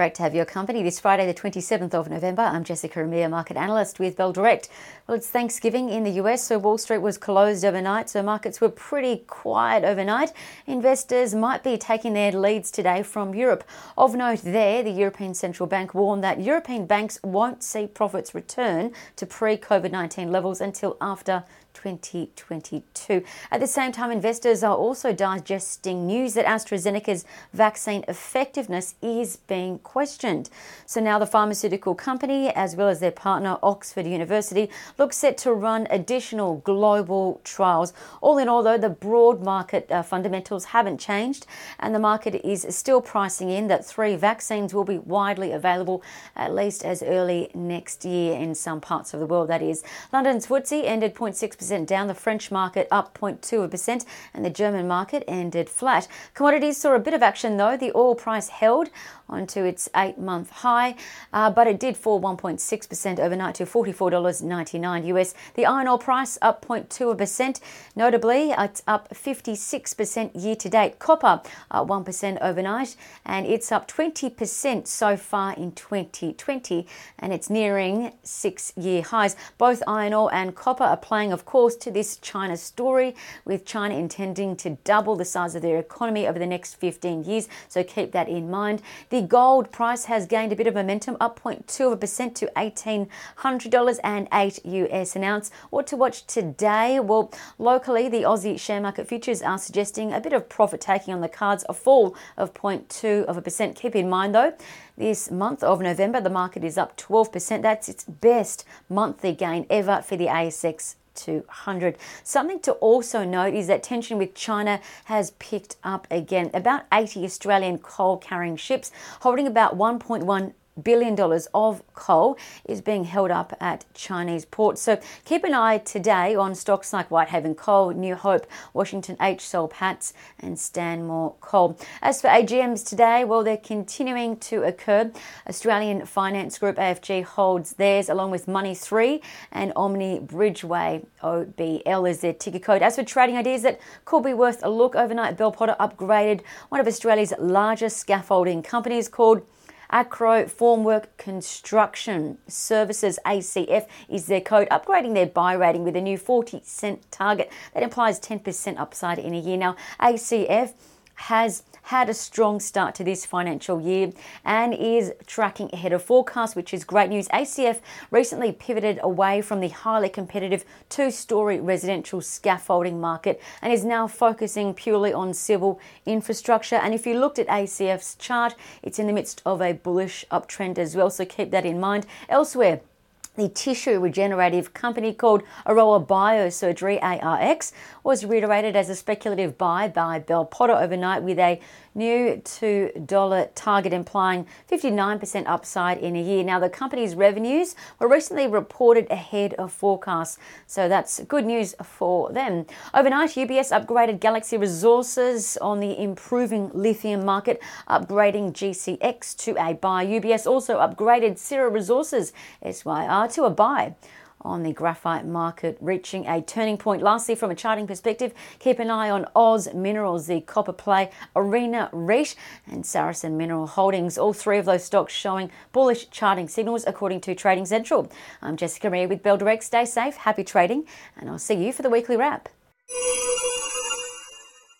Great to have your company this Friday, the 27th of November. I'm Jessica Amir, market analyst with Bell Direct. Well, it's Thanksgiving in the US, so Wall Street was closed overnight, so markets were pretty quiet overnight. Investors might be taking their leads today from Europe. Of note, there, the European Central Bank warned that European banks won't see profits return to pre COVID 19 levels until after 2022. At the same time, investors are also digesting news that AstraZeneca's vaccine effectiveness is being questioned. So now the pharmaceutical company, as well as their partner Oxford University, looks set to run additional global trials. All in all, though, the broad market uh, fundamentals haven't changed, and the market is still pricing in that three vaccines will be widely available at least as early next year in some parts of the world, that is. London's FTSE ended 0.6% percent down. The French market up 0.2%, and the German market ended flat. Commodities saw a bit of action though. The oil price held onto its eight month high, uh, but it did fall 1.6% overnight to $44.99 US. The iron ore price up 0.2%. Notably, it's up 56% year to date. Copper up 1% overnight, and it's up 20% so far in 2020, and it's nearing six year highs. Both iron ore and copper are playing, of course, to this China story, with China intending to double the size of their economy over the next 15 years. So keep that in mind. The gold price has gained a bit of momentum, up 0.2% to $1,800 and 8 US an ounce. What to watch today? Well, locally, the Aussie share market futures are suggesting a bit of profit taking on the cards, a fall of 0.2 of a percent. Keep in mind though, this month of November, the market is up 12%. That's its best monthly gain ever for the ASX 200. Something to also note is that tension with China has picked up again. About 80 Australian coal carrying ships holding about 1.1 billion dollars of coal is being held up at Chinese ports. So keep an eye today on stocks like Whitehaven Coal, New Hope, Washington H. Soul Patts, and Stanmore Coal. As for AGMs today, well, they're continuing to occur. Australian Finance Group AFG holds theirs along with Money3 and Omni Bridgeway OBL is their ticker code. As for trading ideas that could be worth a look overnight, Bell Potter upgraded one of Australia's largest scaffolding companies called Acrow Formwork Construction Services ACF is their code, upgrading their buy rating with a new 40 cent target that implies 10% upside in a year. Now, ACF has had a strong start to this financial year and is tracking ahead of forecast, which is great news. ACF recently pivoted away from the highly competitive two story residential scaffolding market and is now focusing purely on civil infrastructure. And if you looked at ACF's chart, it's in the midst of a bullish uptrend as well, so keep that in mind. Elsewhere, the tissue regenerative company called Aroa Biosurgery ARX was reiterated as a speculative buy by Bell Potter overnight with a new $2 target implying 59% upside in a year. Now, the company's revenues were recently reported ahead of forecasts, so that's good news for them. Overnight, UBS upgraded Galaxy Resources on the improving lithium market, upgrading GCX to a buy. UBS also upgraded Syrah Resources, SYR, to a buy on the graphite market reaching a turning point. Lastly, from a charting perspective, keep an eye on Oz Minerals, the copper play, Arena REIT, and Saracen Mineral Holdings. All three of those stocks showing bullish charting signals according to Trading Central. I'm Jessica Amir with Bell Direct. Stay safe, happy trading, and I'll see you for the weekly wrap.